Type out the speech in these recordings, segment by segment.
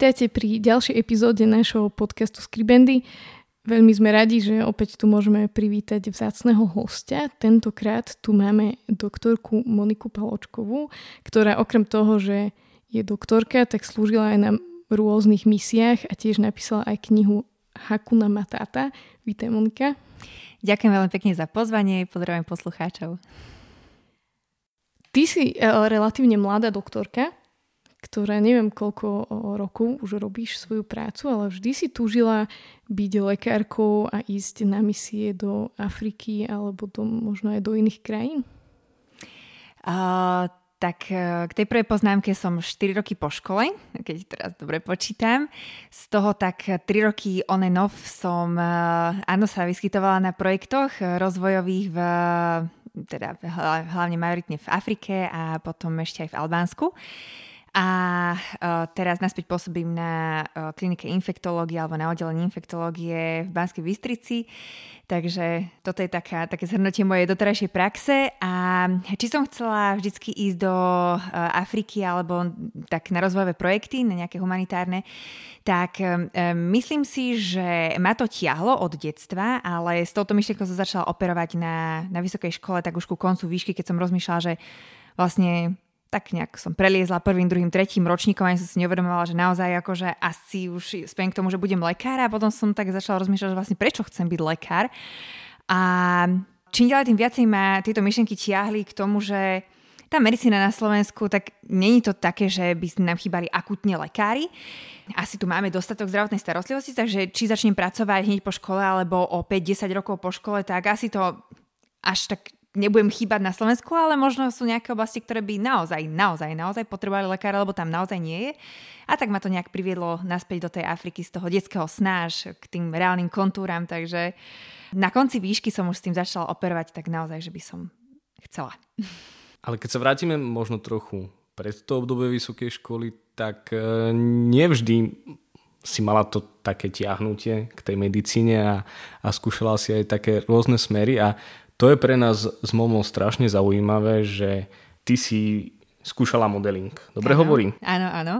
Vítajte pri ďalšej epizóde nášho podcastu Skribendy. Veľmi sme radi, že opäť tu môžeme privítať vzácného hostia. Tentokrát tu máme doktorku Moniku Paločkovú, ktorá okrem toho, že je doktorka, tak slúžila aj na rôznych misiách a tiež napísala aj knihu Hakuna Matata. Vítaj Monika. Ďakujem veľmi pekne za pozvanie, pozdravujem poslucháčov. Ty si eh, relatívne mladá doktorka, ktorá neviem koľko rokov už robíš svoju prácu, ale vždy si túžila byť lekárkou a ísť na misie do Afriky alebo do, možno aj do iných krajín? Uh, tak e, k tej prvej poznámke som 4 roky po škole, keď teraz dobre počítam. Z toho tak 3 roky on and off som, e, áno, sa vyskytovala na projektoch rozvojových v teda hlavne majoritne v Afrike a potom ešte aj v Albánsku. A uh, teraz naspäť pôsobím na uh, klinike infektológie alebo na oddelení infektológie v Banskej Bystrici. Takže toto je taká, také zhrnutie mojej doterajšej praxe. A či som chcela vždycky ísť do uh, Afriky alebo tak na rozvojové projekty, na nejaké humanitárne, tak myslím si, že ma to tiahlo od detstva, ale s touto myšlienkou som začala operovať na, na vysokej škole, tak už ku koncu výšky, keď som rozmýšľala, že vlastne tak nejak som preliezla prvým, druhým, tretím ročníkom a som si neuvedomovala, že naozaj akože asi už spiem k tomu, že budem lekár a potom som tak začala rozmýšľať, že vlastne prečo chcem byť lekár. A čím ďalej tým viacej ma tieto myšlenky tiahli k tomu, že tá medicína na Slovensku, tak není to také, že by nám chýbali akutne lekári. Asi tu máme dostatok zdravotnej starostlivosti, takže či začnem pracovať hneď po škole alebo o 5-10 rokov po škole, tak asi to až tak nebudem chýbať na Slovensku, ale možno sú nejaké oblasti, ktoré by naozaj, naozaj, naozaj potrebovali lekára, lebo tam naozaj nie je. A tak ma to nejak priviedlo naspäť do tej Afriky z toho detského snáš k tým reálnym kontúram, takže na konci výšky som už s tým začala operovať, tak naozaj, že by som chcela. Ale keď sa vrátime možno trochu pred to obdobie vysokej školy, tak e, nevždy si mala to také tiahnutie k tej medicíne a, a skúšala si aj také rôzne smery a to je pre nás s Momou strašne zaujímavé, že ty si skúšala modeling. Dobre áno, hovorím? Áno, áno.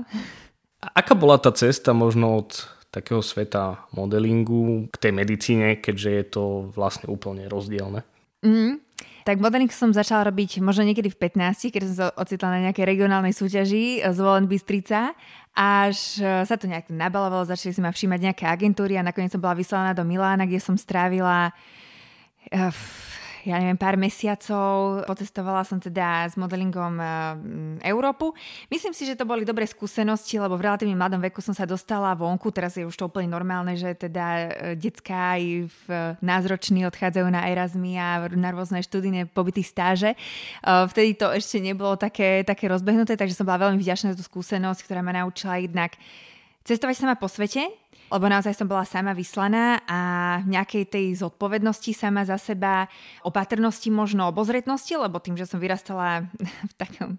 A aká bola tá cesta možno od takého sveta modelingu k tej medicíne, keďže je to vlastne úplne rozdielne? Mm, tak modeling som začala robiť možno niekedy v 15, keď som sa ocitla na nejakej regionálnej súťaži z Volen Bystrica až e, sa to nejak nabalovalo, začali si ma všímať nejaké agentúry a nakoniec som bola vyslaná do Milána, kde som strávila uh, ja neviem, pár mesiacov. Pocestovala som teda s modelingom uh, Európu. Myslím si, že to boli dobré skúsenosti, lebo v relatívne mladom veku som sa dostala vonku. Teraz je už to úplne normálne, že teda uh, detská aj v uh, názroční odchádzajú na Erasmy a na rôzne študijné pobyty stáže. Vtedy to ešte nebolo také, také rozbehnuté, takže som bola veľmi vďačná za tú skúsenosť, ktorá ma naučila jednak cestovať sama po svete, lebo naozaj som bola sama vyslaná a nejakej tej zodpovednosti sama za seba, opatrnosti, možno obozretnosti, lebo tým, že som vyrastala v takom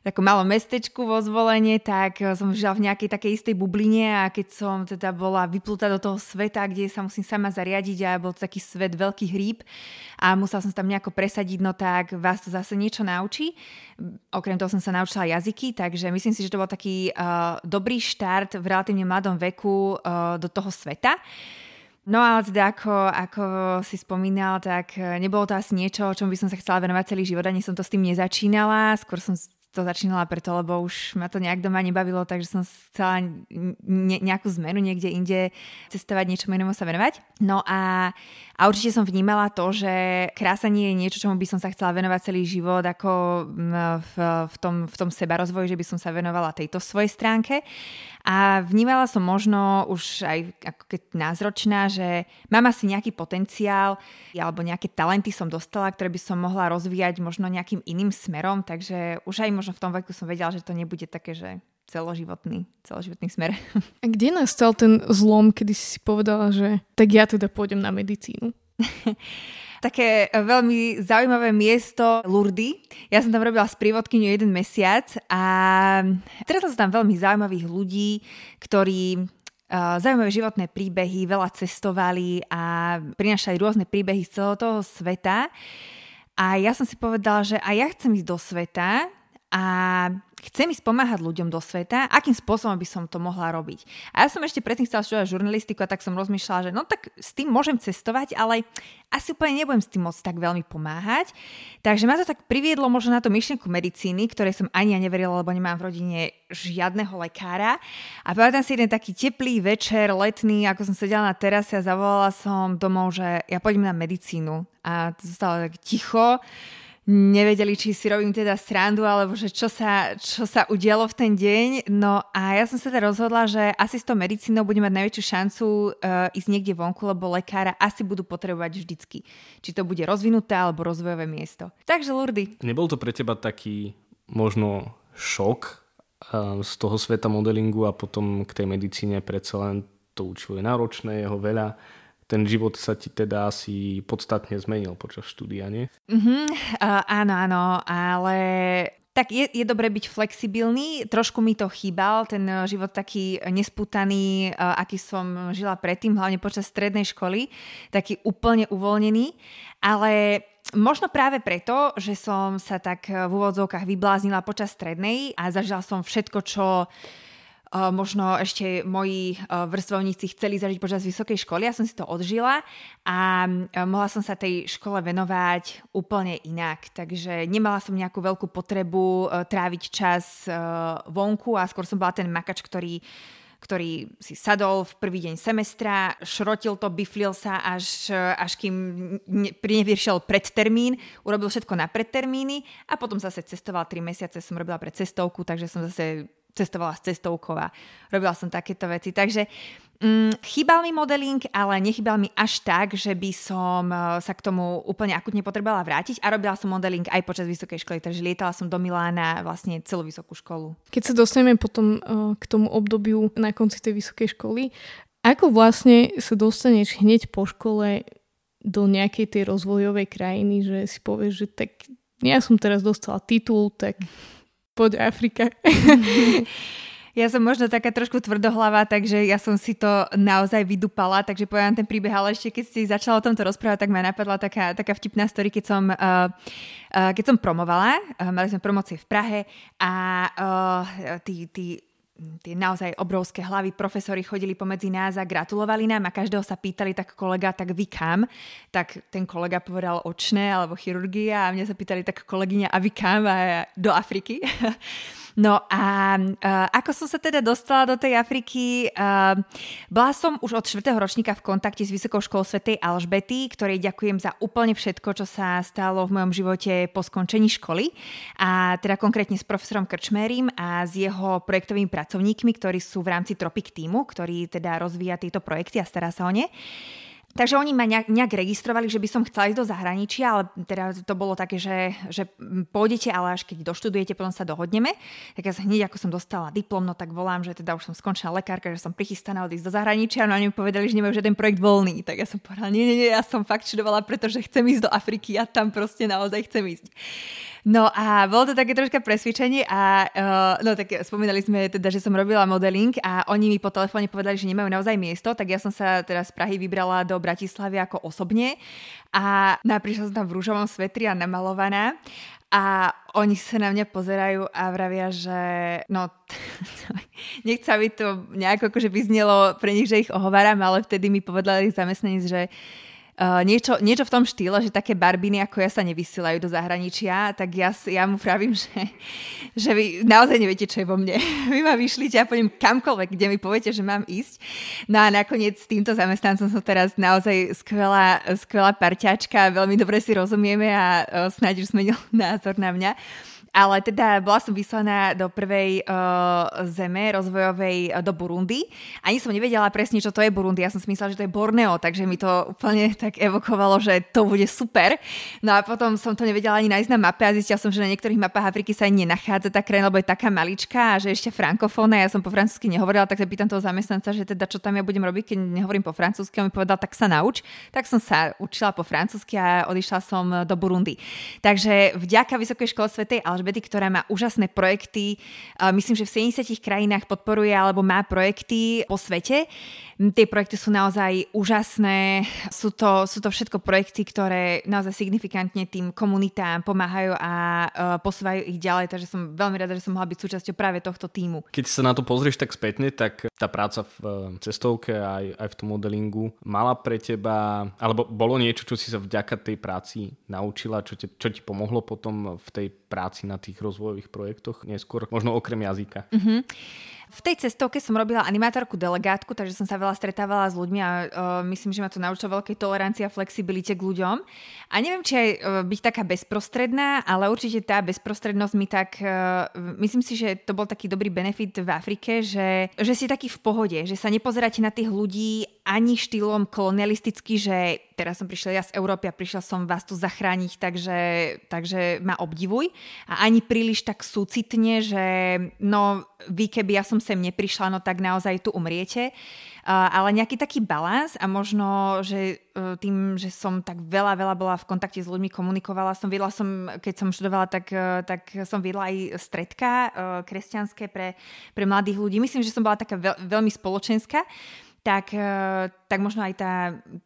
takom malom mestečku vo zvolenie, tak eh, som žila v nejakej takej istej bubline a keď som teda bola vyplutá do toho sveta, kde sa musím sama zariadiť a bol to taký svet veľký hríb a musela som sa tam nejako presadiť, no tak vás to zase niečo naučí. Okrem toho som sa naučila jazyky, takže myslím si, že to bol taký uh, dobrý štart v relatívne mladom veku uh, do toho sveta. No ale teda ako, ako si spomínal, tak nebolo to asi niečo, o čom by som sa chcela venovať celý život, ani som to s tým nezačínala. Skôr som to začínala preto, lebo už ma to nejak doma nebavilo, takže som chcela ne, nejakú zmenu niekde inde cestovať, niečo inému sa venovať. No a, a určite som vnímala to, že krása nie je niečo, čomu by som sa chcela venovať celý život, ako v, v, tom, v tom seba rozvoji, že by som sa venovala tejto svojej stránke. A vnímala som možno už aj ako keď názročná, že mám asi nejaký potenciál alebo nejaké talenty som dostala, ktoré by som mohla rozvíjať možno nejakým iným smerom, takže už aj možno v tom veku som vedela, že to nebude také, že celoživotný, celoživotný smer. A kde nastal ten zlom, kedy si povedala, že tak ja teda pôjdem na medicínu? také veľmi zaujímavé miesto Lurdy. Ja som tam robila s prívodkyňou jeden mesiac a stretla som tam veľmi zaujímavých ľudí, ktorí zaujímavé životné príbehy, veľa cestovali a prinašali rôzne príbehy z celého toho sveta. A ja som si povedala, že aj ja chcem ísť do sveta a chcem ísť pomáhať ľuďom do sveta, akým spôsobom by som to mohla robiť. A ja som ešte predtým chcela študovať žurnalistiku a tak som rozmýšľala, že no tak s tým môžem cestovať, ale asi úplne nebudem s tým môcť tak veľmi pomáhať. Takže ma to tak priviedlo možno na to myšlienku medicíny, ktorej som ani ja neverila, lebo nemám v rodine žiadneho lekára. A pamätám si jeden taký teplý večer, letný, ako som sedela na terase a zavolala som domov, že ja pôjdem na medicínu. A to zostalo tak ticho nevedeli, či si robím teda srandu, alebo že čo sa, čo sa udialo v ten deň. No a ja som sa teda rozhodla, že asi s tou medicínou budem mať najväčšiu šancu uh, ísť niekde vonku, lebo lekára asi budú potrebovať vždycky. Či to bude rozvinuté alebo rozvojové miesto. Takže Lurdy. Nebol to pre teba taký možno šok uh, z toho sveta modelingu a potom k tej medicíne predsa len to učivo je náročné, jeho veľa ten život sa ti teda asi podstatne zmenil počas štúdia, nie? Mm-hmm, uh, áno, áno, ale tak je, je dobre byť flexibilný. Trošku mi to chýbal, ten život taký nesputaný, uh, aký som žila predtým, hlavne počas strednej školy, taký úplne uvoľnený. Ale možno práve preto, že som sa tak v úvodzovkách vybláznila počas strednej a zažila som všetko, čo možno ešte moji vrstvovníci chceli zažiť počas vysokej školy. Ja som si to odžila a mohla som sa tej škole venovať úplne inak. Takže nemala som nejakú veľkú potrebu tráviť čas vonku a skôr som bola ten makač, ktorý ktorý si sadol v prvý deň semestra, šrotil to, biflil sa, až, až kým nevyšiel predtermín, urobil všetko na predtermíny a potom zase cestoval 3 mesiace, som robila pre cestovku, takže som zase cestovala s cestovkou a robila som takéto veci. Takže mm, chýbal mi modeling, ale nechýbal mi až tak, že by som uh, sa k tomu úplne akutne potrebovala vrátiť a robila som modeling aj počas vysokej školy, takže lietala som do Milána vlastne celú vysokú školu. Keď sa dostaneme potom uh, k tomu obdobiu na konci tej vysokej školy, ako vlastne sa dostaneš hneď po škole do nejakej tej rozvojovej krajiny, že si povieš, že tak ja som teraz dostala titul, tak poď Afrika. Ja som možno taká trošku tvrdohlava, takže ja som si to naozaj vydupala, takže poviem ten príbeh, ale ešte keď si začala o tomto rozprávať, tak ma napadla taká, taká vtipná story, keď som, uh, uh, keď som promovala, uh, mali sme promocie v Prahe a uh, tí, tí tie naozaj obrovské hlavy profesori chodili pomedzi nás a gratulovali nám a každého sa pýtali, tak kolega, tak vy kam? Tak ten kolega povedal očné alebo chirurgia a mňa sa pýtali, tak kolegyňa, a vy kam? A ja, do Afriky. No a uh, ako som sa teda dostala do tej Afriky, uh, bola som už od 4. ročníka v kontakte s Vysokou školou Svetej Alžbety, ktorej ďakujem za úplne všetko, čo sa stalo v mojom živote po skončení školy. A teda konkrétne s profesorom Krčmérim a s jeho projektovými pracovníkmi, ktorí sú v rámci Tropic týmu, ktorý teda rozvíja tieto projekty a stará sa o ne. Takže oni ma nejak, nejak registrovali, že by som chcela ísť do zahraničia, ale teda to bolo také, že, že pôjdete, ale až keď doštudujete, potom sa dohodneme. Tak ja hneď ako som dostala diplom, no tak volám, že teda už som skončila lekárka, že som prichystaná odísť do zahraničia, no a oni mi povedali, že nemajú žiaden projekt voľný. Tak ja som povedala, nie, nie, nie, ja som fakt študovala, pretože chcem ísť do Afriky, ja tam proste naozaj chcem ísť. No a bolo to také troška presvedčenie a uh, no tak spomínali sme teda, že som robila modeling a oni mi po telefóne povedali, že nemajú naozaj miesto, tak ja som sa teda z Prahy vybrala do Bratislavy ako osobne. A napríklad som tam v rúžovom svetri a namalovaná a oni sa na mňa pozerajú a vravia, že no, nechcem, aby to nejako akože vyznelo pre nich, že ich ohováram, ale vtedy mi povedali zamestnanec, že Uh, niečo, niečo v tom štýle, že také barbiny ako ja sa nevysielajú do zahraničia, tak ja, ja mu pravím, že, že vy naozaj neviete, čo je vo mne. Vy ma vyšlite a pôjdem kamkoľvek, kde mi poviete, že mám ísť. No a nakoniec s týmto zamestnancom som teraz naozaj skvelá, skvelá parťačka, veľmi dobre si rozumieme a uh, snáď už zmenil názor na mňa. Ale teda bola som vyslaná do prvej uh, zeme rozvojovej uh, do Burundi. Ani som nevedela presne, čo to je Burundi. Ja som si myslela, že to je Borneo, takže mi to úplne tak evokovalo, že to bude super. No a potom som to nevedela ani nájsť na mape a zistila som, že na niektorých mapách Afriky sa ani nenachádza tá krajina, lebo je taká maličká a že ešte frankofónna. Ja som po francúzsky nehovorila, tak sa pýtam toho zamestnanca, že teda čo tam ja budem robiť, keď nehovorím po francúzsky. On mi povedal, tak sa nauč. Tak som sa učila po francúzsky a odišla som do Burundi. Takže vďaka Vysokej škole Svetej Alžbety, ktorá má úžasné projekty, myslím, že v 70 krajinách podporuje alebo má projekty po svete. Tie projekty sú naozaj úžasné. Sú to, sú to všetko projekty, ktoré naozaj signifikantne tým komunitám pomáhajú a uh, posúvajú ich ďalej, takže som veľmi rada, že som mohla byť súčasťou práve tohto týmu. Keď sa na to pozrieš tak spätne, tak tá práca v e, cestovke aj, aj v tom modelingu mala pre teba, alebo bolo niečo, čo si sa vďaka tej práci naučila, čo, te, čo ti pomohlo potom v tej práci na tých rozvojových projektoch neskôr, možno okrem jazyka? Uh-huh. V tej cestovke som robila animátorku delegátku, takže som sa veľa stretávala s ľuďmi a uh, myslím, že ma to naučilo veľkej tolerancii a flexibilite k ľuďom. A neviem, či aj uh, byť taká bezprostredná, ale určite tá bezprostrednosť mi tak... Uh, myslím si, že to bol taký dobrý benefit v Afrike, že, že si taký v pohode, že sa nepozeráte na tých ľudí ani štýlom kolonialisticky, že teraz som prišla ja z Európy a prišla som vás tu zachrániť, takže, takže ma obdivuj. A ani príliš tak súcitne, že no vy keby ja som sem neprišla, no tak naozaj tu umriete. Uh, ale nejaký taký balans a možno, že uh, tým, že som tak veľa, veľa bola v kontakte s ľuďmi, komunikovala som, viedla som, keď som študovala, tak, uh, tak som viedla aj stredka uh, kresťanské pre, pre mladých ľudí. Myslím, že som bola taká veľ, veľmi spoločenská tak, tak možno aj tá,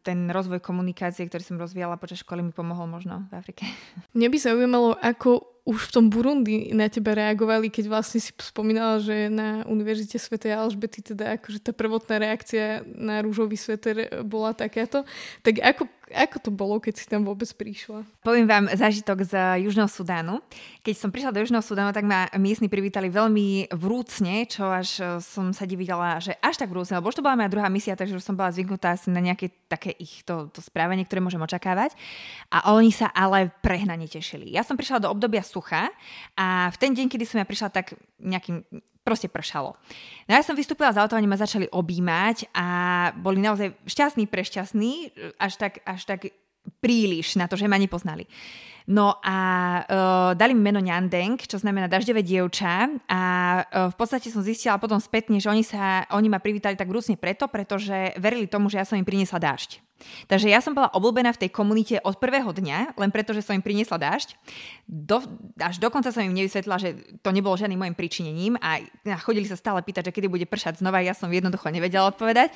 ten rozvoj komunikácie, ktorý som rozvíjala počas školy, mi pomohol možno v Afrike. Mne by zaujímalo, ako už v tom Burundi na teba reagovali, keď vlastne si spomínala, že na Univerzite Sv. Alžbety teda akože tá prvotná reakcia na rúžový sveter bola takáto. Tak ako, ako to bolo, keď si tam vôbec prišla? Poviem vám zážitok z Južného Sudánu. Keď som prišla do Južného Sudánu, tak ma miestni privítali veľmi vrúcne, čo až e, som sa divila, že až tak vrúcne, lebo už to bola moja druhá misia, takže už som bola zvyknutá asi na nejaké také ich to, to správanie, ktoré môžem očakávať. A oni sa ale prehnane tešili. Ja som prišla do obdobia sucha a v ten deň, kedy som ja prišla, tak nejakým proste pršalo. No ja som vystúpila z auta, oni ma začali objímať a boli naozaj šťastní, prešťastní, až tak, až tak príliš na to, že ma nepoznali. No a uh, dali mi meno Nyandeng, čo znamená dažďové dievča a uh, v podstate som zistila potom spätne, že oni, sa, oni ma privítali tak rúsne preto, pretože verili tomu, že ja som im priniesla dážď. Takže ja som bola obľúbená v tej komunite od prvého dňa, len preto, že som im priniesla dážď. Do, až dokonca som im nevysvetlila, že to nebolo žiadnym môjim príčinením a chodili sa stále pýtať, že kedy bude pršať znova, ja som jednoducho nevedela odpovedať.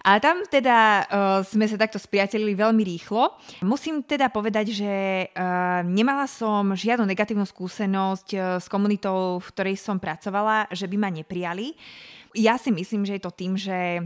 A tam teda uh, sme sa takto spriatelili veľmi rýchlo. Musím teda povedať, že uh, nemala som žiadnu negatívnu skúsenosť uh, s komunitou, v ktorej som pracovala, že by ma neprijali. Ja si myslím, že je to tým, že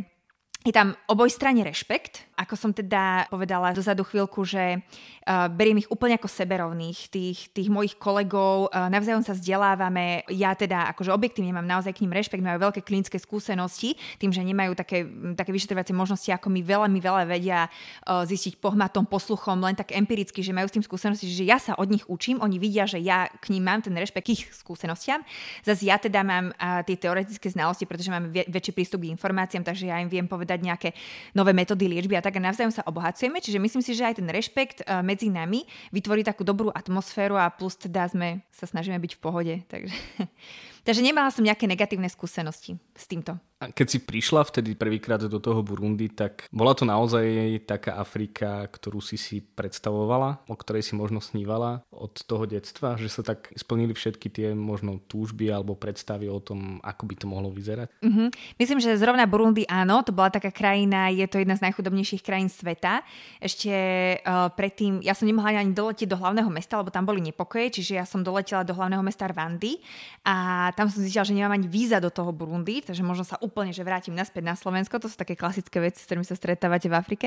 je tam obojstranne rešpekt. Ako som teda povedala dozadu chvíľku, že uh, beriem ich úplne ako seberovných, tých, tých mojich kolegov, uh, navzájom sa vzdelávame. Ja teda akože objektívne mám naozaj k ním rešpekt, majú veľké klinické skúsenosti, tým, že nemajú také, také vyšetrovacie možnosti, ako my veľa, my veľa vedia uh, zistiť pohmatom, posluchom, len tak empiricky, že majú s tým skúsenosti, že ja sa od nich učím, oni vidia, že ja k ním mám ten rešpekt k ich skúsenostiam. Zase ja teda mám uh, tie teoretické znalosti, pretože mám väčší prístup k informáciám, takže ja im viem povedať nejaké nové metódy liečby a tak a navzájom sa obohacujeme. Čiže myslím si, že aj ten rešpekt eh, medzi nami vytvorí takú dobrú atmosféru a plus teda sme sa snažíme byť v pohode. Takže, takže nemala som nejaké negatívne skúsenosti s týmto. A keď si prišla vtedy prvýkrát do toho Burundi, tak bola to naozaj taká Afrika, ktorú si si predstavovala, o ktorej si možno snívala od toho detstva, že sa tak splnili všetky tie možno túžby alebo predstavy o tom, ako by to mohlo vyzerať? Mm-hmm. Myslím, že zrovna Burundi áno, to bola taká krajina, je to jedna z najchudobnejších krajín sveta. Ešte uh, predtým, ja som nemohla ani doletieť do hlavného mesta, lebo tam boli nepokoje, čiže ja som doletela do hlavného mesta Rwandy a tam som zistila, že nemám ani víza do toho Burundi, takže možno sa úplne, že vrátim naspäť na Slovensko. To sú také klasické veci, s ktorými sa stretávate v Afrike.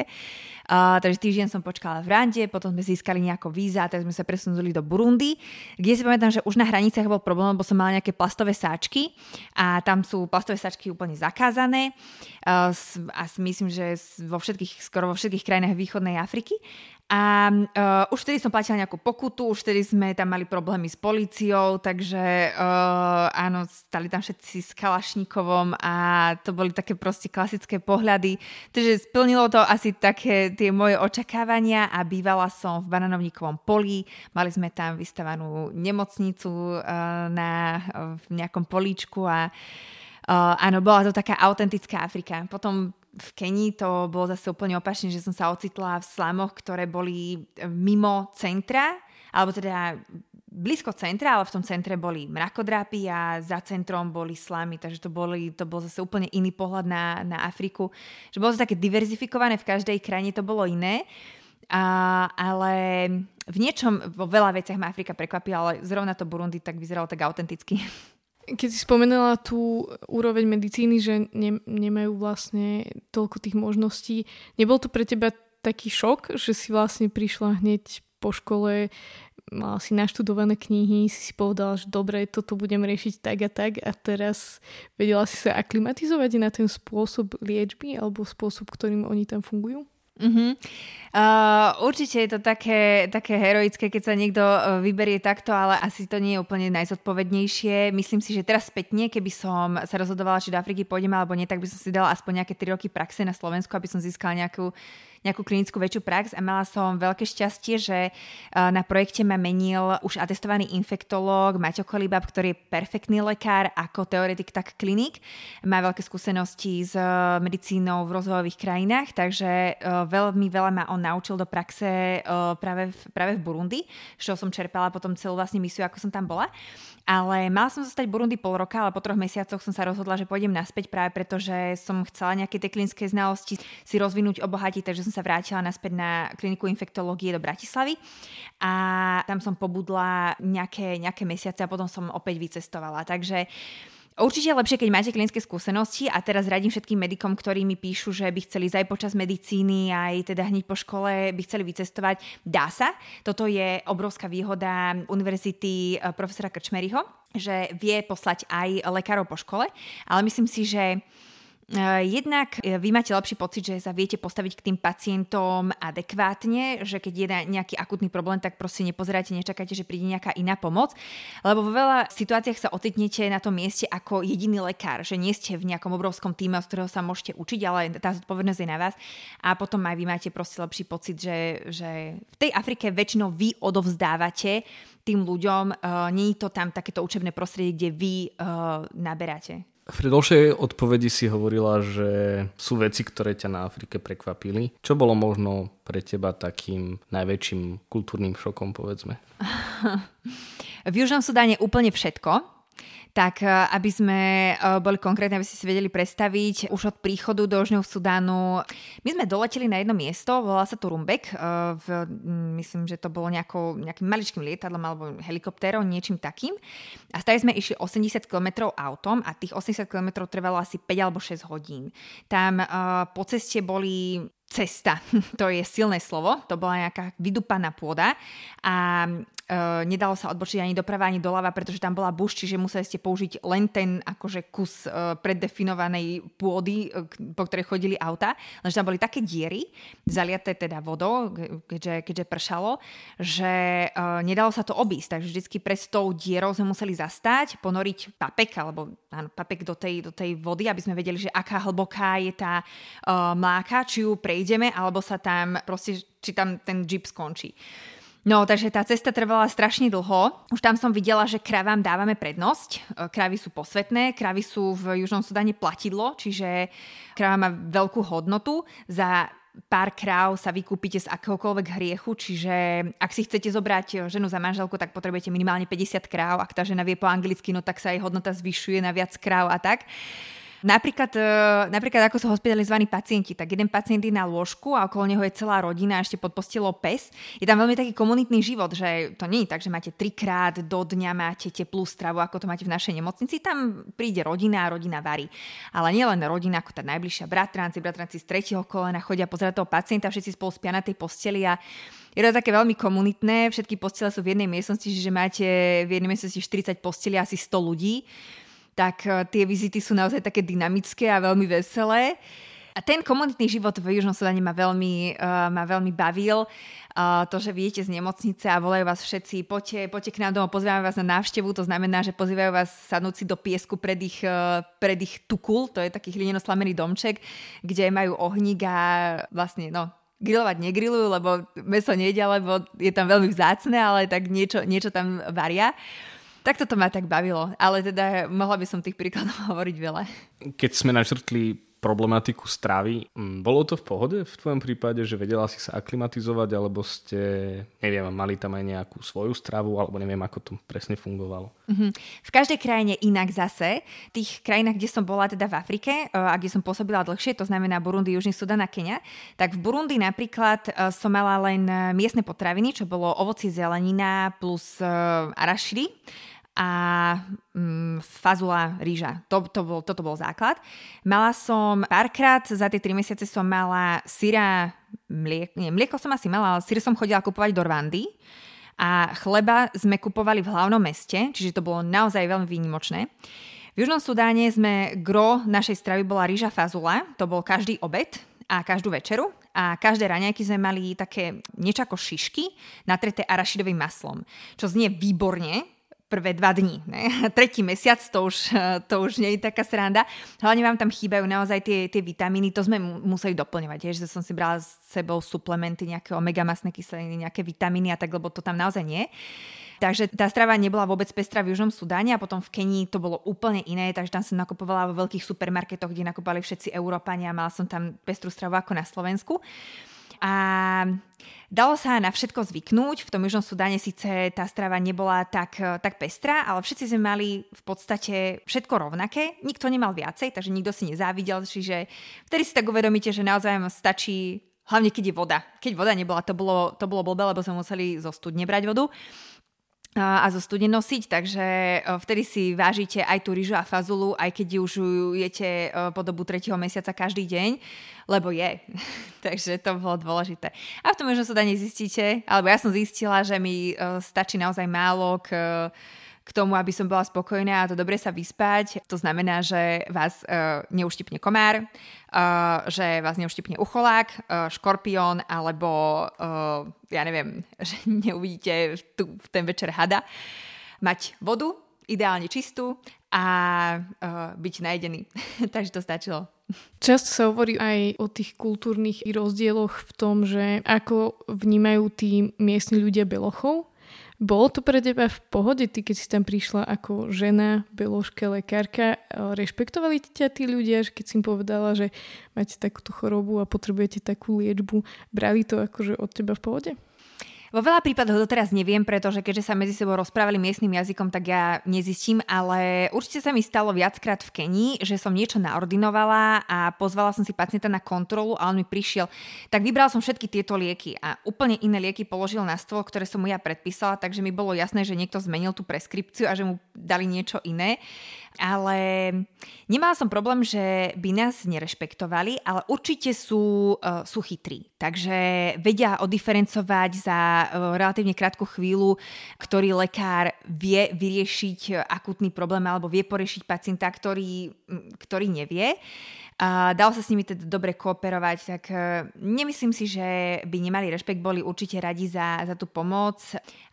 Uh, takže týždeň som počkala v Rande, potom sme získali nejako víza, tak sme sa presunuli do Burundi, kde si pamätám, že už na hraniciach bol problém, lebo som mala nejaké plastové sáčky a tam sú plastové sáčky úplne zakázané. Uh, a myslím, že vo všetkých, skoro vo všetkých krajinách východnej Afriky. A uh, už vtedy som platila nejakú pokutu, už vtedy sme tam mali problémy s políciou, takže uh, áno, stali tam všetci s Kalašníkovom a to boli také proste klasické pohľady. Takže splnilo to asi také tie moje očakávania a bývala som v bananovníkovom poli. Mali sme tam vystavanú nemocnicu uh, na, uh, v nejakom políčku a Uh, áno, bola to taká autentická Afrika. Potom v Kenii to bolo zase úplne opačne, že som sa ocitla v slamoch, ktoré boli e, mimo centra, alebo teda blízko centra, ale v tom centre boli mrakodrápy a za centrom boli slamy, takže to, boli, to bol zase úplne iný pohľad na, na Afriku. Že bolo to také diverzifikované, v každej krajine to bolo iné. A, ale v niečom, vo veľa veciach ma Afrika prekvapila, ale zrovna to Burundi tak vyzeralo tak autenticky. Keď si spomenula tú úroveň medicíny, že ne, nemajú vlastne toľko tých možností, nebol to pre teba taký šok, že si vlastne prišla hneď po škole, mala si naštudované knihy, si si povedala, že dobre, toto budem riešiť tak a tak a teraz vedela si sa aklimatizovať na ten spôsob liečby alebo spôsob, ktorým oni tam fungujú? Uh-huh. Uh, určite je to také, také heroické, keď sa niekto uh, vyberie takto, ale asi to nie je úplne najzodpovednejšie. Myslím si, že teraz spätne, keby som sa rozhodovala, či do Afriky pôjdem alebo nie, tak by som si dala aspoň nejaké 3 roky praxe na Slovensku, aby som získala nejakú nejakú klinickú väčšiu prax a mala som veľké šťastie, že e, na projekte ma menil už atestovaný infektológ Maťo Kolibab, ktorý je perfektný lekár ako teoretik, tak klinik. Má veľké skúsenosti s e, medicínou v rozvojových krajinách, takže e, veľmi veľa ma on naučil do praxe práve v, práve v Burundi, čo som čerpala potom celú vlastne misiu, ako som tam bola. Ale mala som zostať Burundi pol roka, ale po troch mesiacoch som sa rozhodla, že pôjdem naspäť práve preto, že som chcela nejaké tie klinické znalosti si rozvinúť, obohatiť, takže som sa vrátila naspäť na kliniku infektológie do Bratislavy a tam som pobudla nejaké, nejaké mesiace a potom som opäť vycestovala. Takže Určite je lepšie, keď máte klinické skúsenosti a teraz radím všetkým medikom, ktorí mi píšu, že by chceli aj počas medicíny, aj teda hneď po škole by chceli vycestovať. Dá sa. Toto je obrovská výhoda univerzity eh, profesora Krčmeryho, že vie poslať aj lekárov po škole, ale myslím si, že jednak eh, vy máte lepší pocit, že sa viete postaviť k tým pacientom adekvátne, že keď je nejaký akutný problém, tak proste nepozeráte, nečakáte, že príde nejaká iná pomoc. Lebo vo veľa situáciách sa ocitnete na tom mieste ako jediný lekár, že nie ste v nejakom obrovskom týme, od ktorého sa môžete učiť, ale tá zodpovednosť je na vás. A potom aj vy máte proste lepší pocit, že, že v tej Afrike väčšinou vy odovzdávate tým ľuďom, uh, je to tam takéto učebné prostredie, kde vy uh, naberáte. V predošlej odpovedi si hovorila, že sú veci, ktoré ťa na Afrike prekvapili. Čo bolo možno pre teba takým najväčším kultúrnym šokom, povedzme? v Južnom Sudáne úplne všetko tak e, aby sme e, boli konkrétne, aby ste si vedeli predstaviť, už od príchodu do Južného Sudánu, my sme doleteli na jedno miesto, volá sa to Rumbek, e, v, myslím, že to bolo nejako, nejakým maličkým lietadlom alebo helikoptérom, niečím takým. A stali sme išli 80 km autom a tých 80 km trvalo asi 5 alebo 6 hodín. Tam po ceste boli cesta, to je silné slovo, to bola nejaká vydupaná pôda a Uh, nedalo sa odbočiť ani doprava, ani doľava, pretože tam bola buš, čiže museli ste použiť len ten akože kus uh, preddefinovanej pôdy, uh, po ktorej chodili auta, lenže tam boli také diery, zaliaté teda vodou, keďže, keďže pršalo, že uh, nedalo sa to obísť, takže vždycky pred tou dierou sme museli zastať, ponoriť papek, alebo áno, papek do tej, do tej vody, aby sme vedeli, že aká hlboká je tá uh, mláka, či ju prejdeme, alebo sa tam proste, či tam ten jeep skončí. No, takže tá cesta trvala strašne dlho. Už tam som videla, že kravám dávame prednosť. E, kravy sú posvetné, kravy sú v Južnom Sudáne platidlo, čiže krava má veľkú hodnotu. Za pár kráv sa vykúpite z akéhokoľvek hriechu, čiže ak si chcete zobrať ženu za manželku, tak potrebujete minimálne 50 kráv. Ak tá žena vie po anglicky, no tak sa jej hodnota zvyšuje na viac kráv a tak. Napríklad, e, napríklad ako sú hospitalizovaní pacienti, tak jeden pacient je na lôžku a okolo neho je celá rodina ešte pod postelou pes. Je tam veľmi taký komunitný život, že to nie je tak, že máte trikrát do dňa máte teplú stravu, ako to máte v našej nemocnici. Tam príde rodina a rodina varí. Ale nie len rodina, ako tá najbližšia bratranci, bratranci z tretieho kolena chodia pozerať toho pacienta, všetci spolu spia na tej posteli a je to také veľmi komunitné, všetky postele sú v jednej miestnosti, čiže máte v jednej miestnosti 40 posteli asi 100 ľudí tak eh, tie vizity sú naozaj také dynamické a veľmi veselé. A ten komunitný život v Južnom Sudáne ma veľmi, uh, ma veľmi bavil. Uh, to, že vidíte z nemocnice a volajú vás všetci, poďte, poďte k nám domov, pozývame vás na návštevu, to znamená, že pozývajú vás sadnúť si do piesku pred ich, uh, pred ich tukul, to je taký hlineno-slamený domček, kde majú ohník a vlastne, no, grilovať negrilujú, lebo meso nejde, lebo je tam veľmi vzácne, ale tak niečo, niečo tam varia. Tak toto ma tak bavilo, ale teda mohla by som tých príkladov hovoriť veľa. Keď sme načrtli problematiku stravy. Mm, bolo to v pohode v tvojom prípade, že vedela si sa aklimatizovať, alebo ste, neviem, mali tam aj nejakú svoju stravu, alebo neviem, ako to presne fungovalo? Mm-hmm. V každej krajine inak zase. V tých krajinách, kde som bola teda v Afrike e, a kde som pôsobila dlhšie, to znamená Burundi, Južný Sudan a Kenia, tak v Burundi napríklad e, som mala len miestne potraviny, čo bolo ovoci, zelenina plus arašidy a mm, fazula rýža. To, to bol, toto bol základ. Mala som párkrát, za tie 3 mesiace som mala syra, mlieko, nie, mlieko som asi mala, ale syr som chodila kupovať do Rwandy a chleba sme kupovali v hlavnom meste, čiže to bolo naozaj veľmi výnimočné. V Južnom Sudáne sme, gro našej stravy bola rýža fazula, to bol každý obed a každú večeru a každé raňajky sme mali také niečo ako šišky natreté arašidovým maslom, čo znie výborne, prvé dva dní. Ne? Tretí mesiac to už, to už nie je taká sranda. Hlavne vám tam chýbajú naozaj tie, tie vitamíny, to sme museli doplňovať, je, že som si brala s sebou suplementy, nejaké omega-masné kyseliny, nejaké vitamíny a tak, lebo to tam naozaj nie. Takže tá strava nebola vôbec pestrá v Južnom Sudáne a potom v Kenii to bolo úplne iné, takže tam som nakupovala vo veľkých supermarketoch, kde nakupovali všetci Európania a mala som tam pestrú stravu ako na Slovensku. A dalo sa na všetko zvyknúť. V tom Južnom Sudáne síce tá strava nebola tak, tak pestrá, ale všetci sme mali v podstate všetko rovnaké. Nikto nemal viacej, takže nikto si nezávidel. Čiže vtedy si tak uvedomíte, že naozaj vám stačí hlavne keď je voda. Keď voda nebola, to bolo, to bolo blbé, lebo sme museli zo studne brať vodu a zo studne nosiť, takže vtedy si vážite aj tú rýžu a fazulu, aj keď už ju jete po dobu 3. mesiaca každý deň, lebo je. takže to bolo dôležité. A v tom možno sa dane zistíte, alebo ja som zistila, že mi stačí naozaj málo k k tomu, aby som bola spokojná a to dobre sa vyspať. To znamená, že vás uh, neuštipne komár, uh, že vás neuštipne ucholák, uh, škorpión alebo uh, ja neviem, že neuvidíte tu, v ten večer hada. Mať vodu, ideálne čistú a uh, byť najedený. Takže to stačilo. Často sa hovorí aj o tých kultúrnych rozdieloch v tom, že ako vnímajú tí miestni ľudia belochov bolo to pre teba v pohode, ty keď si tam prišla ako žena, beložka, lekárka, rešpektovali ťa tí ľudia, že keď si im povedala, že máte takúto chorobu a potrebujete takú liečbu, brali to akože od teba v pohode? Vo veľa prípadoch doteraz neviem, pretože keďže sa medzi sebou rozprávali miestnym jazykom, tak ja nezistím, ale určite sa mi stalo viackrát v Kenii, že som niečo naordinovala a pozvala som si pacienta na kontrolu a on mi prišiel. Tak vybral som všetky tieto lieky a úplne iné lieky položil na stôl, ktoré som mu ja predpísala, takže mi bolo jasné, že niekto zmenil tú preskripciu a že mu dali niečo iné ale nemala som problém, že by nás nerešpektovali, ale určite sú, uh, sú chytrí. Takže vedia odiferencovať za uh, relatívne krátku chvíľu, ktorý lekár vie vyriešiť akutný problém alebo vie poriešiť pacienta, ktorý, ktorý nevie. A dalo sa s nimi teda dobre kooperovať, tak uh, nemyslím si, že by nemali rešpekt, boli určite radi za, za tú pomoc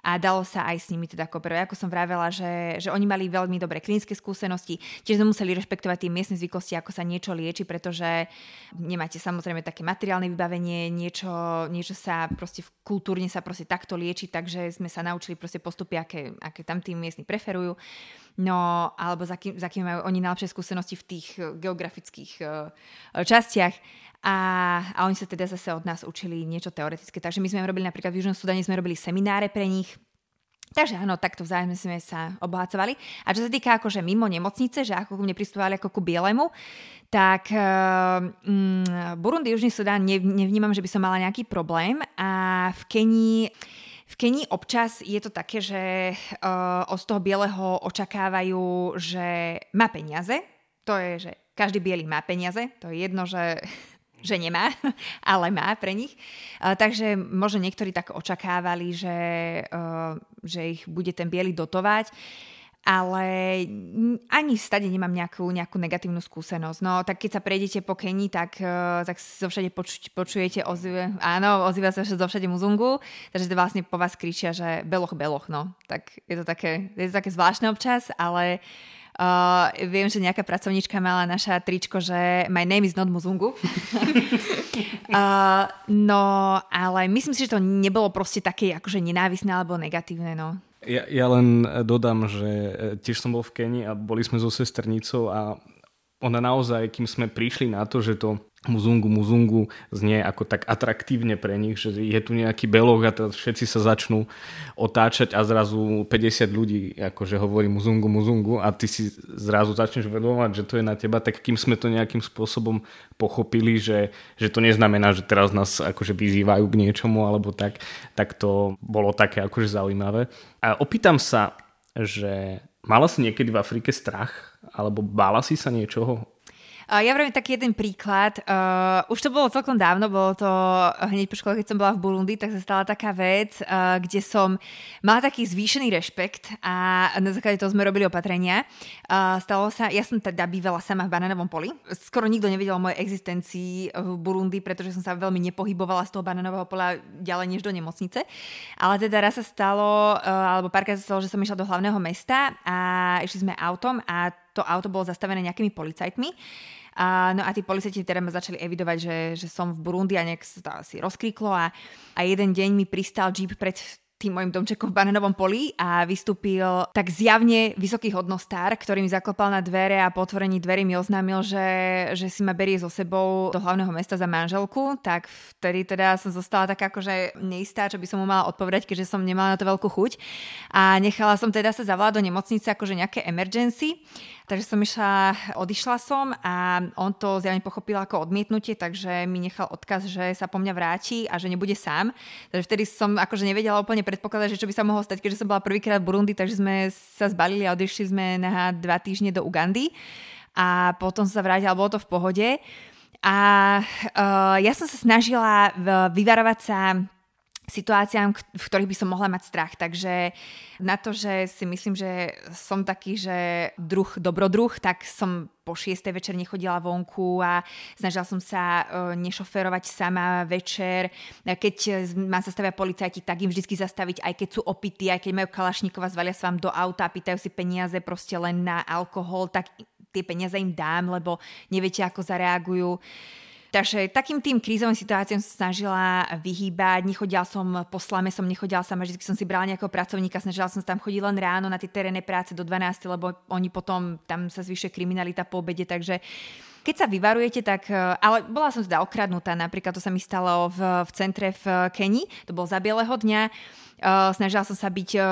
a dalo sa aj s nimi teda kooperovať. Ako som vravela, že, že oni mali veľmi dobré klinické skúsenosti, tiež sme museli rešpektovať tie miestne zvyklosti, ako sa niečo lieči, pretože nemáte samozrejme také materiálne vybavenie, niečo, niečo sa proste v kultúrne sa proste takto lieči, takže sme sa naučili proste postupy, aké, aké tam tí miestni preferujú. No, alebo za kým, za kým majú oni najlepšie skúsenosti v tých geografických uh, častiach. A, a oni sa teda zase od nás učili niečo teoretické. Takže my sme robili napríklad v Južnom Sudane, sme robili semináre pre nich, Takže áno, takto vzájomne sme sa obohacovali. A čo sa týka akože mimo nemocnice, že ako ku mne pristúvali ako ku bielemu, tak uh, um, Burundi, Južný Sudán nevnímam, že by som mala nejaký problém. A v Kenii v Kenii občas je to také, že uh, od toho bieleho očakávajú, že má peniaze. To je, že každý biely má peniaze. To je jedno, že že nemá, ale má pre nich. Takže možno niektorí tak očakávali, že, že ich bude ten biely dotovať. ale ani stade nemám nejakú, nejakú negatívnu skúsenosť. No tak keď sa prejdete po Kenii, tak, tak zo všade poču, počujete ozve, áno, ozýva sa zo všade muzungu, takže to vlastne po vás kričia, že beloch, beloch, no. Tak je to také, je to také zvláštne občas, ale viem, že nejaká pracovníčka mala naša tričko, že my name is not Muzungu. uh, no, ale myslím si, že to nebolo proste také akože nenávisné alebo negatívne, no. Ja, ja len dodám, že e, tiež som bol v Kenii a boli sme so sestrnicou a ona naozaj, kým sme prišli na to, že to muzungu muzungu znie ako tak atraktívne pre nich, že je tu nejaký belok a všetci sa začnú otáčať a zrazu 50 ľudí akože hovorí muzungu muzungu a ty si zrazu začneš vedovať, že to je na teba, tak kým sme to nejakým spôsobom pochopili, že, že to neznamená, že teraz nás akože vyzývajú k niečomu alebo tak, tak to bolo také akože zaujímavé. A opýtam sa, že mala si niekedy v Afrike strach alebo bála si sa niečoho? Ja vravím taký jeden príklad. Uh, už to bolo celkom dávno, bolo to hneď po škole, keď som bola v Burundi, tak sa stala taká vec, uh, kde som mala taký zvýšený rešpekt a na základe toho sme robili opatrenia. Uh, stalo sa, ja som teda bývala sama v banánovom poli. Skoro nikto nevedel o mojej existencii v Burundi, pretože som sa veľmi nepohybovala z toho banánového pola ďalej než do nemocnice. Ale teda raz sa stalo, uh, alebo párkrát sa stalo, že som išla do hlavného mesta a išli sme autom a to auto bolo zastavené nejakými policajtmi. A, no a tí policajti teda ma začali evidovať, že, že som v Burundi a nejak sa to asi rozkríklo a, a jeden deň mi pristal jeep pred tým mojim domčekom v Bananovom poli a vystúpil tak zjavne vysoký hodnostár, ktorý mi zaklopal na dvere a po otvorení dverí mi oznámil, že, že si ma berie so sebou do hlavného mesta za manželku, tak vtedy teda som zostala taká akože neistá, čo by som mu mala odpovedať, keďže som nemala na to veľkú chuť. A nechala som teda sa zavolať do nemocnice akože nejaké emergency Takže som išla, odišla som a on to zjavne pochopil ako odmietnutie, takže mi nechal odkaz, že sa po mňa vráti a že nebude sám. Takže vtedy som akože nevedela úplne predpokladať, že čo by sa mohlo stať, keďže som bola prvýkrát v Burundi, takže sme sa zbalili a odišli sme na dva týždne do Ugandy a potom sa vrátila, bolo to v pohode. A uh, ja som sa snažila vyvarovať sa situáciám, v ktorých by som mohla mať strach. Takže na to, že si myslím, že som taký, že druh, dobrodruh, tak som po šiestej večer nechodila vonku a snažila som sa uh, nešoferovať sama večer. Keď ma zastavia policajti, tak im vždy zastaviť, aj keď sú opití, aj keď majú kalašníkova, zvalia sa vám do auta a pýtajú si peniaze proste len na alkohol, tak tie peniaze im dám, lebo neviete, ako zareagujú. Takže takým tým krízovým situáciám som snažila vyhýbať. Nechodila som po slame, som nechodila sama, vždy som si brala nejakého pracovníka, snažila som sa tam chodiť len ráno na tie terénne práce do 12, lebo oni potom, tam sa zvyšuje kriminalita po obede, takže keď sa vyvarujete, tak... Ale bola som teda okradnutá, napríklad to sa mi stalo v, v centre v Keni, to bol za bieleho dňa snažila som sa byť uh,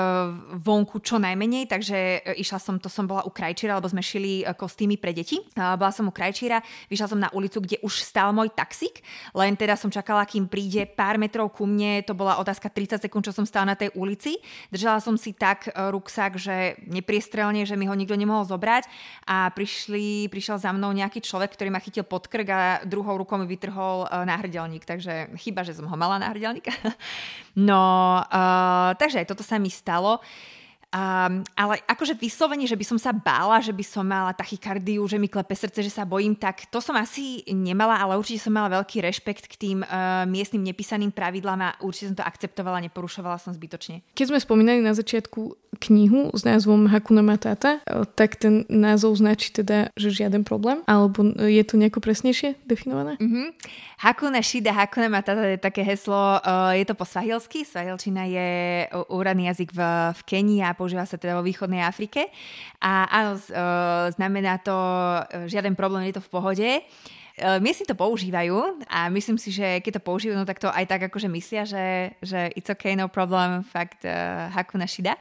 vonku čo najmenej, takže uh, išla som, to som bola u krajčíra, lebo sme šili kostýmy pre deti. Bola som u krajčíra, vyšla som na ulicu, kde už stál môj taxík, len teda som čakala, kým príde pár metrov ku mne, to bola otázka 30 sekúnd, čo som stála na tej ulici. Držala som si tak ruksak, že nepriestrelne, že mi ho nikto nemohol zobrať a prišli, prišiel za mnou nejaký človek, ktorý ma chytil pod krk a druhou rukou mi vytrhol náhrdelník, takže chyba, že som ho mala náhrdelníka. no, Uh, takže aj toto sa mi stalo. Um, ale akože vyslovene, že by som sa bála, že by som mala tachykardiu, že mi klepe srdce, že sa bojím, tak to som asi nemala, ale určite som mala veľký rešpekt k tým uh, miestnym nepísaným pravidlám a určite som to akceptovala, neporušovala som zbytočne. Keď sme spomínali na začiatku knihu s názvom Hakuna Matata, e, tak ten názov značí teda, že žiaden problém, alebo je to nejako presnejšie definované? Mm-hmm. Hakuna Shida, Hakuna Matata je také heslo, uh, je to po svahilsky, svahilčina je úradný jazyk v, v Kenii a používa sa teda vo východnej Afrike. A áno, znamená to žiaden problém, je to v pohode. Miestni to používajú a myslím si, že keď to používajú, no tak to aj tak akože myslia, že, že it's okay, no problem, fakt uh, hakuna shida.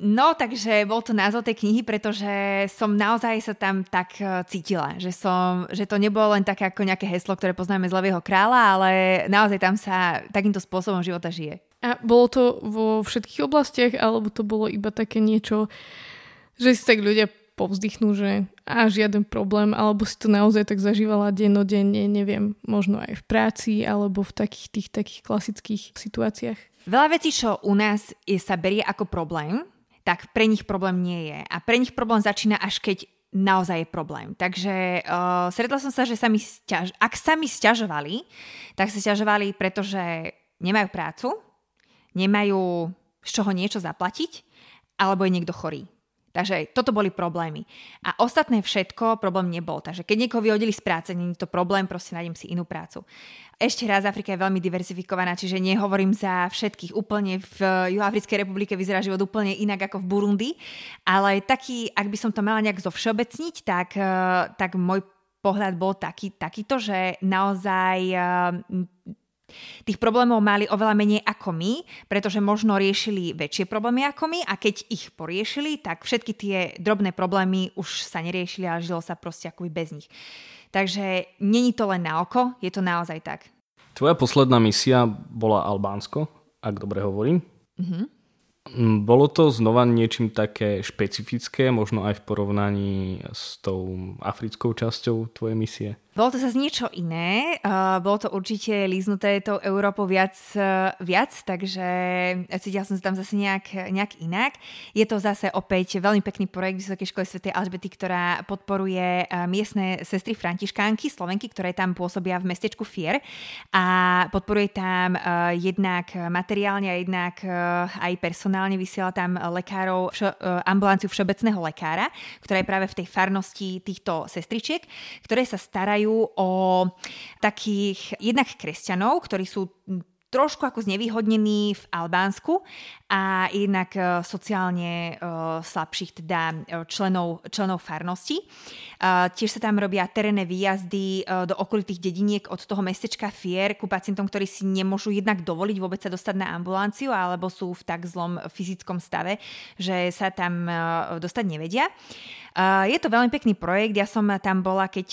No, takže bol to názov tej knihy, pretože som naozaj sa tam tak cítila, že, som, že to nebolo len také ako nejaké heslo, ktoré poznáme z Levého kráľa, ale naozaj tam sa takýmto spôsobom života žije. A bolo to vo všetkých oblastiach, alebo to bolo iba také niečo, že si tak ľudia povzdychnú, že a žiaden problém, alebo si to naozaj tak zažívala dennodenne, neviem, možno aj v práci, alebo v takých tých takých klasických situáciách? Veľa vecí, čo u nás je, sa berie ako problém, tak pre nich problém nie je. A pre nich problém začína až keď naozaj je problém. Takže uh, stretla som sa, že sa mi stiaž- ak sa mi stiažovali, tak sa stiažovali, pretože nemajú prácu, nemajú z čoho niečo zaplatiť, alebo je niekto chorý. Takže toto boli problémy. A ostatné všetko problém nebol. Takže keď niekoho vyhodili z práce, je to problém, proste nájdem si inú prácu. Ešte raz, Afrika je veľmi diverzifikovaná, čiže nehovorím za všetkých. Úplne v Juhoafrickej republike vyzerá život úplne inak ako v Burundi, ale taký, ak by som to mala nejak zovšeobecniť, tak, eh, tak môj pohľad bol taký, takýto, že naozaj eh, Tých problémov mali oveľa menej ako my, pretože možno riešili väčšie problémy ako my a keď ich poriešili, tak všetky tie drobné problémy už sa neriešili a žilo sa proste akoby bez nich. Takže není to len na oko, je to naozaj tak. Tvoja posledná misia bola Albánsko, ak dobre hovorím. Mm-hmm. Mm, bolo to znova niečím také špecifické, možno aj v porovnaní s tou africkou časťou tvojej misie? Bolo to zase niečo iné. Uh, bolo to určite líznuté tou Európou viac, uh, viac, takže cítila som sa tam zase nejak, nejak inak. Je to zase opäť veľmi pekný projekt Vysokej školy Sv. Alžbety, ktorá podporuje uh, miestne sestry františkánky, Slovenky, ktoré tam pôsobia v mestečku Fier a podporuje tam uh, jednak materiálne a jednak uh, aj personálne vysiela tam lekárov, vš- uh, ambulanciu všeobecného lekára, ktorá je práve v tej farnosti týchto sestričiek, ktoré sa starajú starajú o takých jednak kresťanov, ktorí sú trošku ako znevýhodnení v Albánsku a jednak e, sociálne uh, slabších teda e, členov, členov farnosti. Tiež sa tam robia terénne výjazdy do okolitých dediniek od toho mestečka Fier ku pacientom, ktorí si nemôžu jednak dovoliť vôbec sa dostať na ambulanciu alebo sú v tak zlom fyzickom stave, že sa tam dostať nevedia. Je to veľmi pekný projekt, ja som tam bola, keď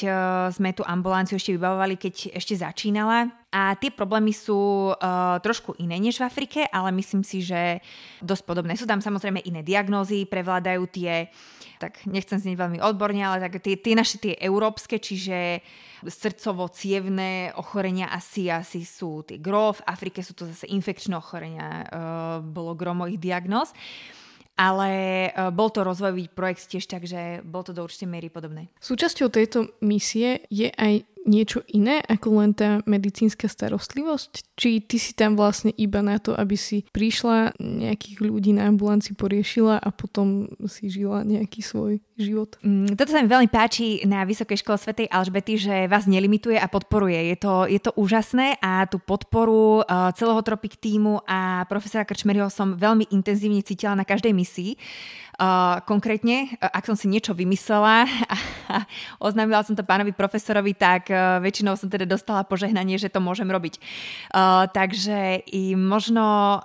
sme tú ambulanciu ešte vybavovali, keď ešte začínala a tie problémy sú uh, trošku iné než v Afrike, ale myslím si, že dosť podobné. Sú tam samozrejme iné diagnózy, prevládajú tie, tak nechcem znieť veľmi odborne, ale tak tie, tie naše tie európske, čiže srdcovo-cievné ochorenia asi, asi sú tie gro, v Afrike sú to zase infekčné ochorenia, uh, bolo gro mojich diagnóz. Ale uh, bol to rozvojový projekt tiež, takže bol to do určitej miery podobné. Súčasťou tejto misie je aj niečo iné ako len tá medicínska starostlivosť? Či ty si tam vlastne iba na to, aby si prišla, nejakých ľudí na ambulanci poriešila a potom si žila nejaký svoj život? Mm, toto sa mi veľmi páči na Vysokej škole Svetej Alžbety, že vás nelimituje a podporuje. Je to, je to úžasné a tú podporu uh, celého Tropik týmu a profesora Krčmeryho som veľmi intenzívne cítila na každej misii. Konkrétne, ak som si niečo vymyslela a, oznámila som to pánovi profesorovi, tak uh, väčšinou som teda dostala požehnanie, že to môžem robiť. Uh, takže i možno,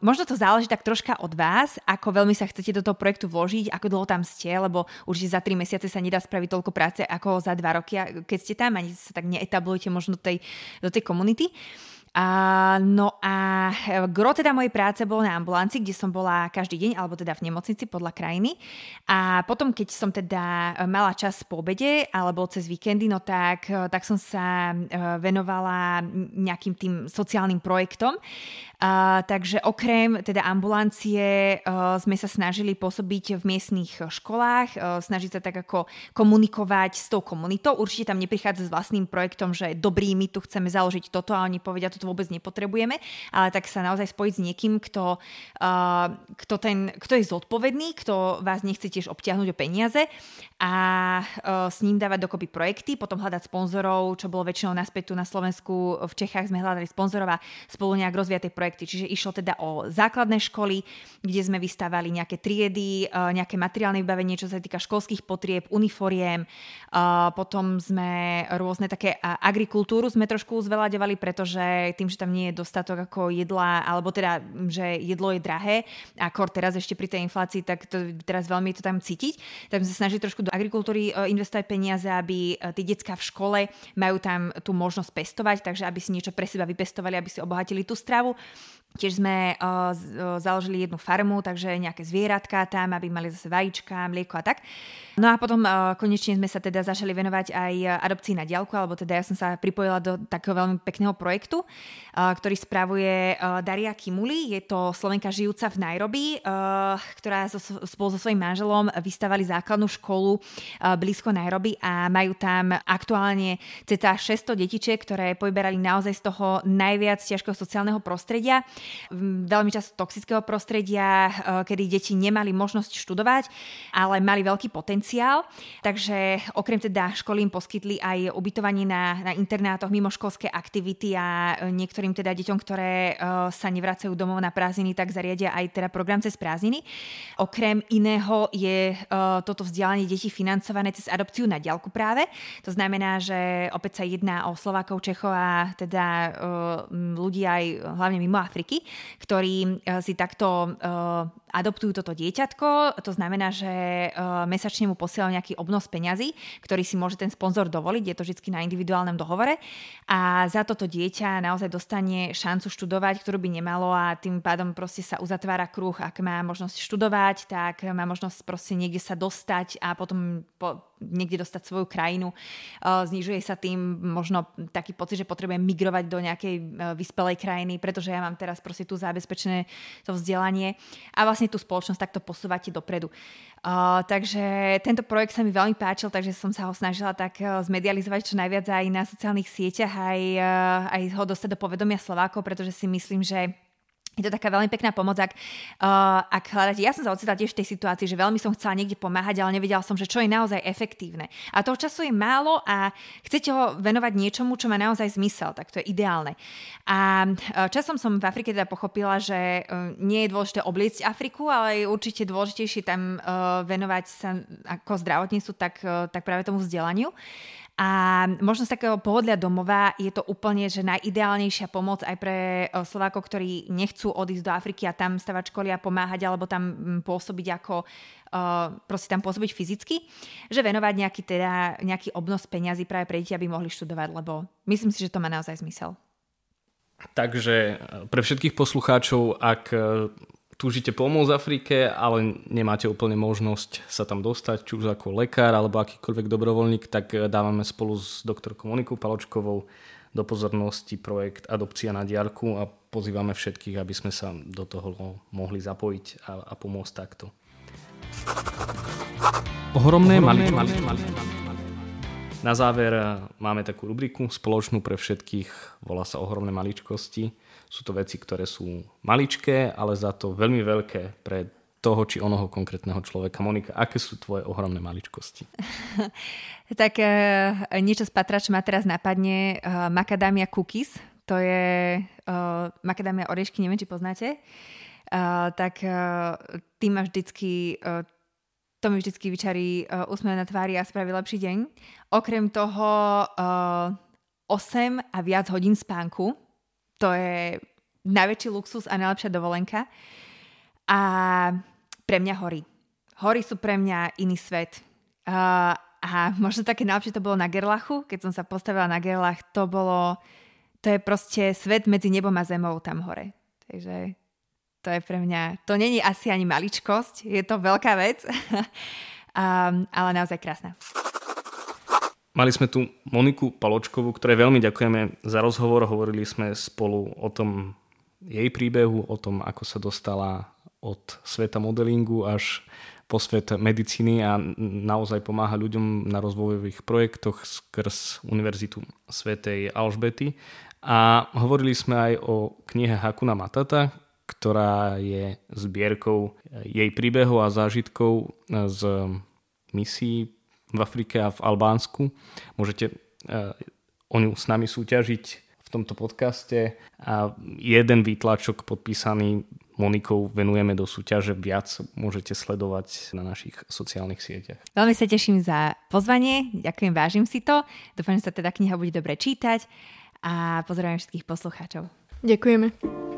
možno to záleží tak troška od vás, ako veľmi sa chcete do toho projektu vložiť, ako dlho tam ste, lebo určite za 3 mesiace sa nedá spraviť toľko práce ako za 2 roky, keď ste tam, ani sa tak neetablujete možno tej, do tej komunity. Uh, a, no a e, gro teda mojej práce bolo na ambulanci, kde som bola každý deň, alebo teda v nemocnici podľa krajiny. A potom, keď som teda e, mala čas po obede alebo cez víkendy, no tak, e, tak som sa venovala nejakým tým sociálnym projektom. Takže okrem teda ambulancie uh, sme sa snažili pôsobiť v miestnych školách, uh, snažiť sa tak ako komunikovať s tou komunitou. Určite tam neprichádza s vlastným projektom, že dobrý, my tu chceme založiť toto a oni povedia, toto vôbec nepotrebujeme, ale tak sa naozaj spojiť s niekým, kto, uh, kto, ten, kto je zodpovedný, kto vás nechce tiež obťahnuť o peniaze a s ním dávať dokopy projekty, potom hľadať sponzorov, čo bolo väčšinou naspäť tu na Slovensku, v Čechách sme hľadali sponzorov a spolu nejak rozvíjať tie projekty projekty. Čiže išlo teda o základné školy, kde sme vystávali nejaké triedy, e, nejaké materiálne vybavenie, čo sa týka školských potrieb, uniforiem. E, potom sme rôzne také agrikultúru sme trošku zveľaďovali, pretože tým, že tam nie je dostatok ako jedla, alebo teda, že jedlo je drahé a kor teraz ešte pri tej inflácii, tak to teraz veľmi to tam cítiť. Tak sme sa snažili trošku do agrikultúry e, investovať peniaze, aby tí detská v škole majú tam tú možnosť pestovať, takže aby si niečo pre seba vypestovali, aby si obohatili tú stravu. Tiež sme uh, založili jednu farmu, takže nejaké zvieratka tam, aby mali zase vajíčka, mlieko a tak. No a potom uh, konečne sme sa teda začali venovať aj adopcii na diálku, alebo teda ja som sa pripojila do takého veľmi pekného projektu, uh, ktorý spravuje uh, Daria Kimuli. Je to Slovenka žijúca v Nairobi, uh, ktorá so, spolu so svojím manželom vystavali základnú školu uh, blízko Nairobi a majú tam aktuálne cca 600 detičiek, ktoré poberali naozaj z toho najviac ťažkého sociálneho prostredia veľmi často toxického prostredia, eh, kedy deti nemali možnosť študovať, ale mali veľký potenciál. Takže okrem teda školy im poskytli aj ubytovanie na, na internátoch, mimoškolské aktivity a eh, niektorým teda deťom, ktoré eh, sa nevracajú domov na prázdniny, tak zariadia aj teda program cez prázdniny. Okrem iného je toto vzdelanie detí financované cez adopciu na diaľku práve. To znamená, že opäť sa jedná o Slovákov, Čechov a teda ľudí aj hlavne mimo Afriky ktorí eh, si takto eh, adoptujú toto dieťatko. To znamená, že uh, mesačne mu posielajú nejaký obnos peňazí, ktorý si môže ten sponzor dovoliť. Je to vždy na individuálnom dohovore. A za toto dieťa naozaj dostane šancu študovať, ktorú by nemalo a tým pádom proste sa uzatvára kruh. Ak má možnosť študovať, tak má možnosť proste niekde sa dostať a potom po, niekde dostať svoju krajinu. Uh, znižuje sa tým možno taký pocit, že potrebujem migrovať do nejakej uh, vyspelej krajiny, pretože ja mám teraz proste tu zabezpečené to vzdelanie. A vlastne vlastne tú spoločnosť takto posúvate dopredu. Uh, takže tento projekt sa mi veľmi páčil, takže som sa ho snažila tak uh, zmedializovať čo najviac aj na sociálnych sieťach, aj, uh, aj ho dostať do povedomia Slovákov, pretože si myslím, že je to taká veľmi pekná pomoc, ak, uh, ak hľadáte. Ja som sa ocitla tiež v tej situácii, že veľmi som chcela niekde pomáhať, ale nevedela som, že čo je naozaj efektívne. A toho času je málo a chcete ho venovať niečomu, čo má naozaj zmysel, tak to je ideálne. A uh, časom som v Afrike teda pochopila, že uh, nie je dôležité obliecť Afriku, ale je určite dôležitejšie tam uh, venovať sa ako zdravotníctvu, tak, uh, tak práve tomu vzdelaniu. A možno z takého pohodlia domova je to úplne, že najideálnejšia pomoc aj pre e, Slovákov, ktorí nechcú odísť do Afriky a tam stavať školy a pomáhať alebo tam pôsobiť ako uh, proste tam pôsobiť fyzicky, že venovať nejaký, teda, nejaký obnos peňazí práve pre deti, aby mohli študovať, lebo myslím si, že to má naozaj zmysel. Takže e, pre všetkých poslucháčov, ak túžite pomôcť Afrike, ale nemáte úplne možnosť sa tam dostať, či už ako lekár alebo akýkoľvek dobrovoľník, tak eh, dávame spolu s doktorkou Monikou Paločkovou do pozornosti projekt Adopcia na diaľku a pozývame všetkých, aby sme sa do toho mohli zapojiť a, a pomôcť takto. Ohromné, Ohromné maličkosti. Na záver eh, máme takú rubriku spoločnú pre všetkých, volá sa Ohromné maličkosti sú to veci, ktoré sú maličké, ale za to veľmi veľké pre toho či onoho konkrétneho človeka. Monika, aké sú tvoje ohromné maličkosti? tak uh, niečo z patrač ma teraz napadne. Uh, macadamia cookies, to je uh, macadamia oriešky, neviem, či poznáte. Uh, tak uh, tým ma vždycky uh, to mi vždycky vyčarí uh, úsmev na tvári a spraví lepší deň. Okrem toho uh, 8 a viac hodín spánku, to je najväčší luxus a najlepšia dovolenka. A pre mňa hory. Hory sú pre mňa iný svet. Uh, a možno také najlepšie to bolo na Gerlachu, keď som sa postavila na Gerlach, to bolo, to je proste svet medzi nebom a zemou tam hore. Takže to je pre mňa, to není asi ani maličkosť, je to veľká vec, um, ale naozaj krásna. Mali sme tu Moniku Paločkovú, ktorej veľmi ďakujeme za rozhovor. Hovorili sme spolu o tom jej príbehu, o tom, ako sa dostala od sveta modelingu až po svet medicíny a naozaj pomáha ľuďom na rozvojových projektoch skrz Univerzitu svätej Alžbety. A hovorili sme aj o knihe Hakuna Matata, ktorá je zbierkou jej príbehov a zážitkov z misií v Afrike a v Albánsku. Môžete eh, o ňu s nami súťažiť v tomto podcaste a jeden výtlačok podpísaný Monikou venujeme do súťaže. Viac môžete sledovať na našich sociálnych sieťach. Veľmi sa teším za pozvanie, ďakujem, vážim si to. Dúfam, že sa teda kniha bude dobre čítať a pozdravujem všetkých poslucháčov. Ďakujeme.